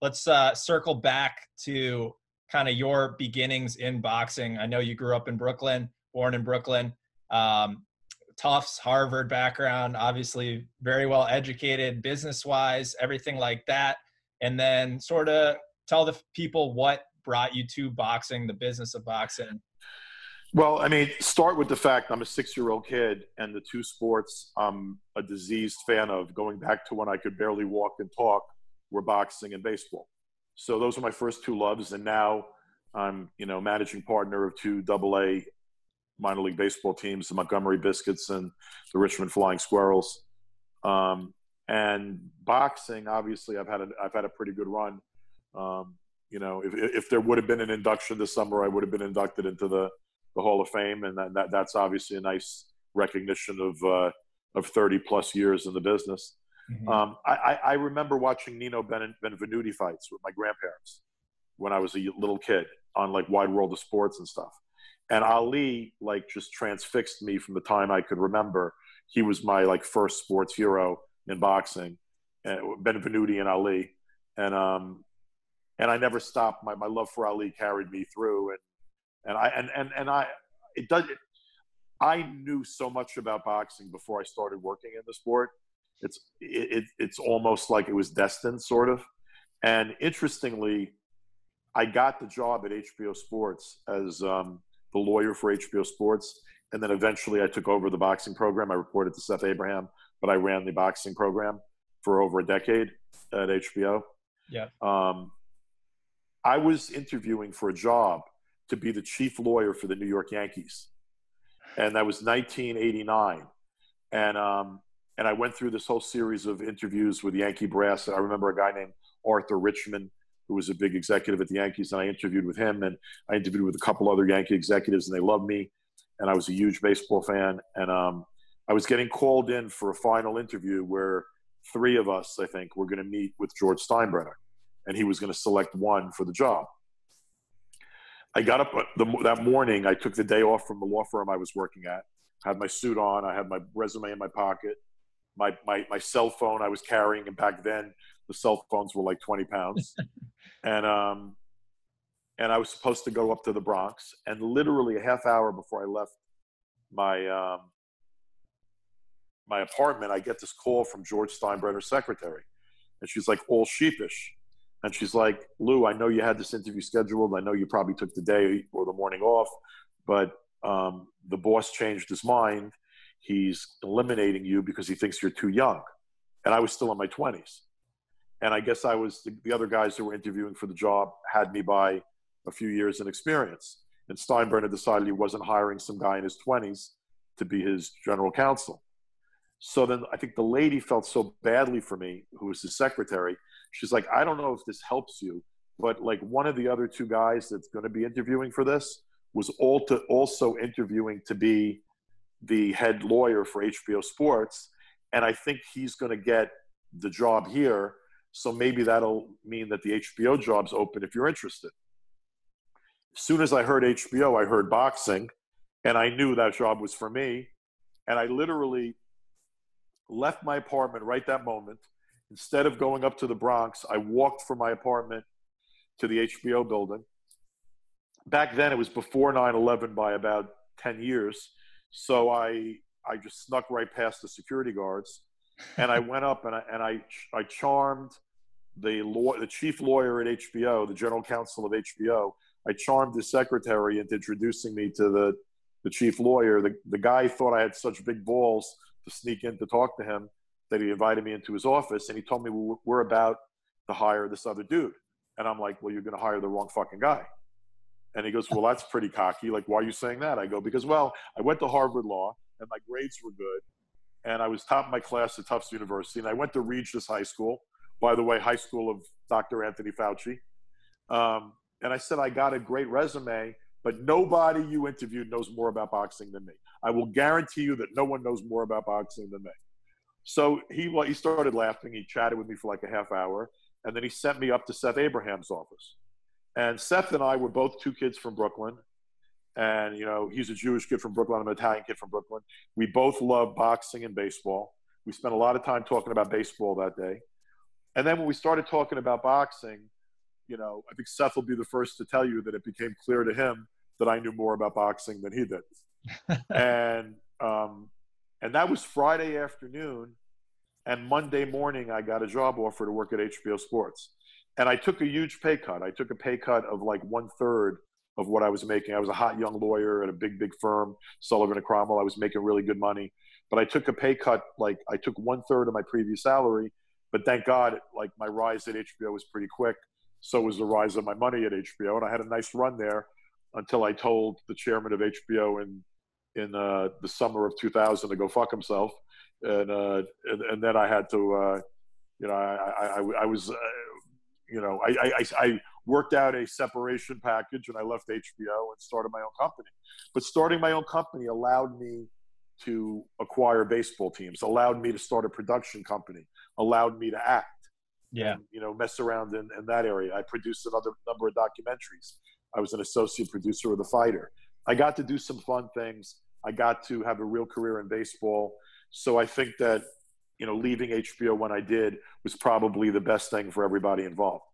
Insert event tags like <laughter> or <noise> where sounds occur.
let's uh, circle back to kind of your beginnings in boxing. I know you grew up in Brooklyn, born in Brooklyn. Um, Tufts, Harvard background, obviously very well educated business wise, everything like that. And then sort of tell the people what brought you to boxing, the business of boxing. Well, I mean, start with the fact I'm a six year old kid, and the two sports I'm a diseased fan of, going back to when I could barely walk and talk, were boxing and baseball. So those are my first two loves, and now I'm, you know, managing partner of two double A minor league baseball teams, the Montgomery Biscuits and the Richmond Flying Squirrels. Um, and boxing, obviously, I've had a, I've had a pretty good run. Um, you know, if, if there would have been an induction this summer, I would have been inducted into the, the Hall of Fame, and that, that that's obviously a nice recognition of uh, of 30 plus years in the business. Mm-hmm. Um, I, I, remember watching Nino ben, Benvenuti fights with my grandparents when I was a little kid on like Wide World of Sports and stuff. And Ali like just transfixed me from the time I could remember. He was my like first sports hero in boxing, and Benvenuti and Ali, and um, and I never stopped. My my love for Ali carried me through, and and I and and and I it does. It, I knew so much about boxing before I started working in the sport it's it, it's almost like it was destined, sort of. And interestingly, I got the job at HBO Sports as um, the lawyer for HBO Sports, and then eventually I took over the boxing program. I reported to Seth Abraham, but I ran the boxing program for over a decade at HBO. Yeah. Um, I was interviewing for a job to be the chief lawyer for the New York Yankees, and that was 1989. And um, and I went through this whole series of interviews with Yankee brass. I remember a guy named Arthur Richman, who was a big executive at the Yankees, and I interviewed with him, and I interviewed with a couple other Yankee executives, and they loved me, and I was a huge baseball fan, and um, I was getting called in for a final interview where three of us, I think, were going to meet with George Steinbrenner, and he was going to select one for the job. I got up uh, the, that morning. I took the day off from the law firm I was working at. Had my suit on. I had my resume in my pocket my, my, my cell phone I was carrying, and back then the cell phones were like 20 pounds. <laughs> and, um, and I was supposed to go up to the Bronx. And literally a half hour before I left my, um, my apartment, I get this call from George Steinbrenner's secretary. And she's like all sheepish. And she's like, Lou, I know you had this interview scheduled. I know you probably took the day or the morning off, but um, the boss changed his mind he's eliminating you because he thinks you're too young. And I was still in my 20s. And I guess I was the, the other guys who were interviewing for the job had me by a few years in experience. And Steinbrenner decided he wasn't hiring some guy in his 20s to be his general counsel. So then I think the lady felt so badly for me, who was his secretary. She's like, I don't know if this helps you, but like one of the other two guys that's going to be interviewing for this was also interviewing to be the head lawyer for HBO Sports, and I think he's going to get the job here. So maybe that'll mean that the HBO job's open if you're interested. As soon as I heard HBO, I heard boxing, and I knew that job was for me. And I literally left my apartment right that moment. Instead of going up to the Bronx, I walked from my apartment to the HBO building. Back then, it was before 9 11 by about 10 years. So I I just snuck right past the security guards, and I went up and I and I I charmed the law the chief lawyer at HBO, the general counsel of HBO. I charmed the secretary into introducing me to the the chief lawyer. The the guy thought I had such big balls to sneak in to talk to him that he invited me into his office and he told me we're about to hire this other dude. And I'm like, well, you're going to hire the wrong fucking guy. And he goes, Well, that's pretty cocky. Like, why are you saying that? I go, Because, well, I went to Harvard Law and my grades were good. And I was top of my class at Tufts University. And I went to Regis High School, by the way, high school of Dr. Anthony Fauci. Um, and I said, I got a great resume, but nobody you interviewed knows more about boxing than me. I will guarantee you that no one knows more about boxing than me. So he, he started laughing. He chatted with me for like a half hour. And then he sent me up to Seth Abraham's office. And Seth and I were both two kids from Brooklyn. And, you know, he's a Jewish kid from Brooklyn. I'm an Italian kid from Brooklyn. We both love boxing and baseball. We spent a lot of time talking about baseball that day. And then when we started talking about boxing, you know, I think Seth will be the first to tell you that it became clear to him that I knew more about boxing than he did. <laughs> and um, and that was Friday afternoon, and Monday morning I got a job offer to work at HBO Sports, and I took a huge pay cut. I took a pay cut of like one third of what I was making. I was a hot young lawyer at a big big firm, Sullivan and Cromwell. I was making really good money, but I took a pay cut. Like I took one third of my previous salary, but thank God, like my rise at HBO was pretty quick. So was the rise of my money at HBO, and I had a nice run there until I told the chairman of HBO in in uh, the summer of 2000 to go fuck himself, and uh, and, and, then I had to, uh, you know, I I, I, was, uh, you know, I, I I worked out a separation package and I left HBO and started my own company. But starting my own company allowed me to acquire baseball teams, allowed me to start a production company, allowed me to act. Yeah. And, you know, mess around in, in that area. I produced another number of documentaries. I was an associate producer of The Fighter. I got to do some fun things. I got to have a real career in baseball. So I think that, you know, leaving HBO when I did was probably the best thing for everybody involved.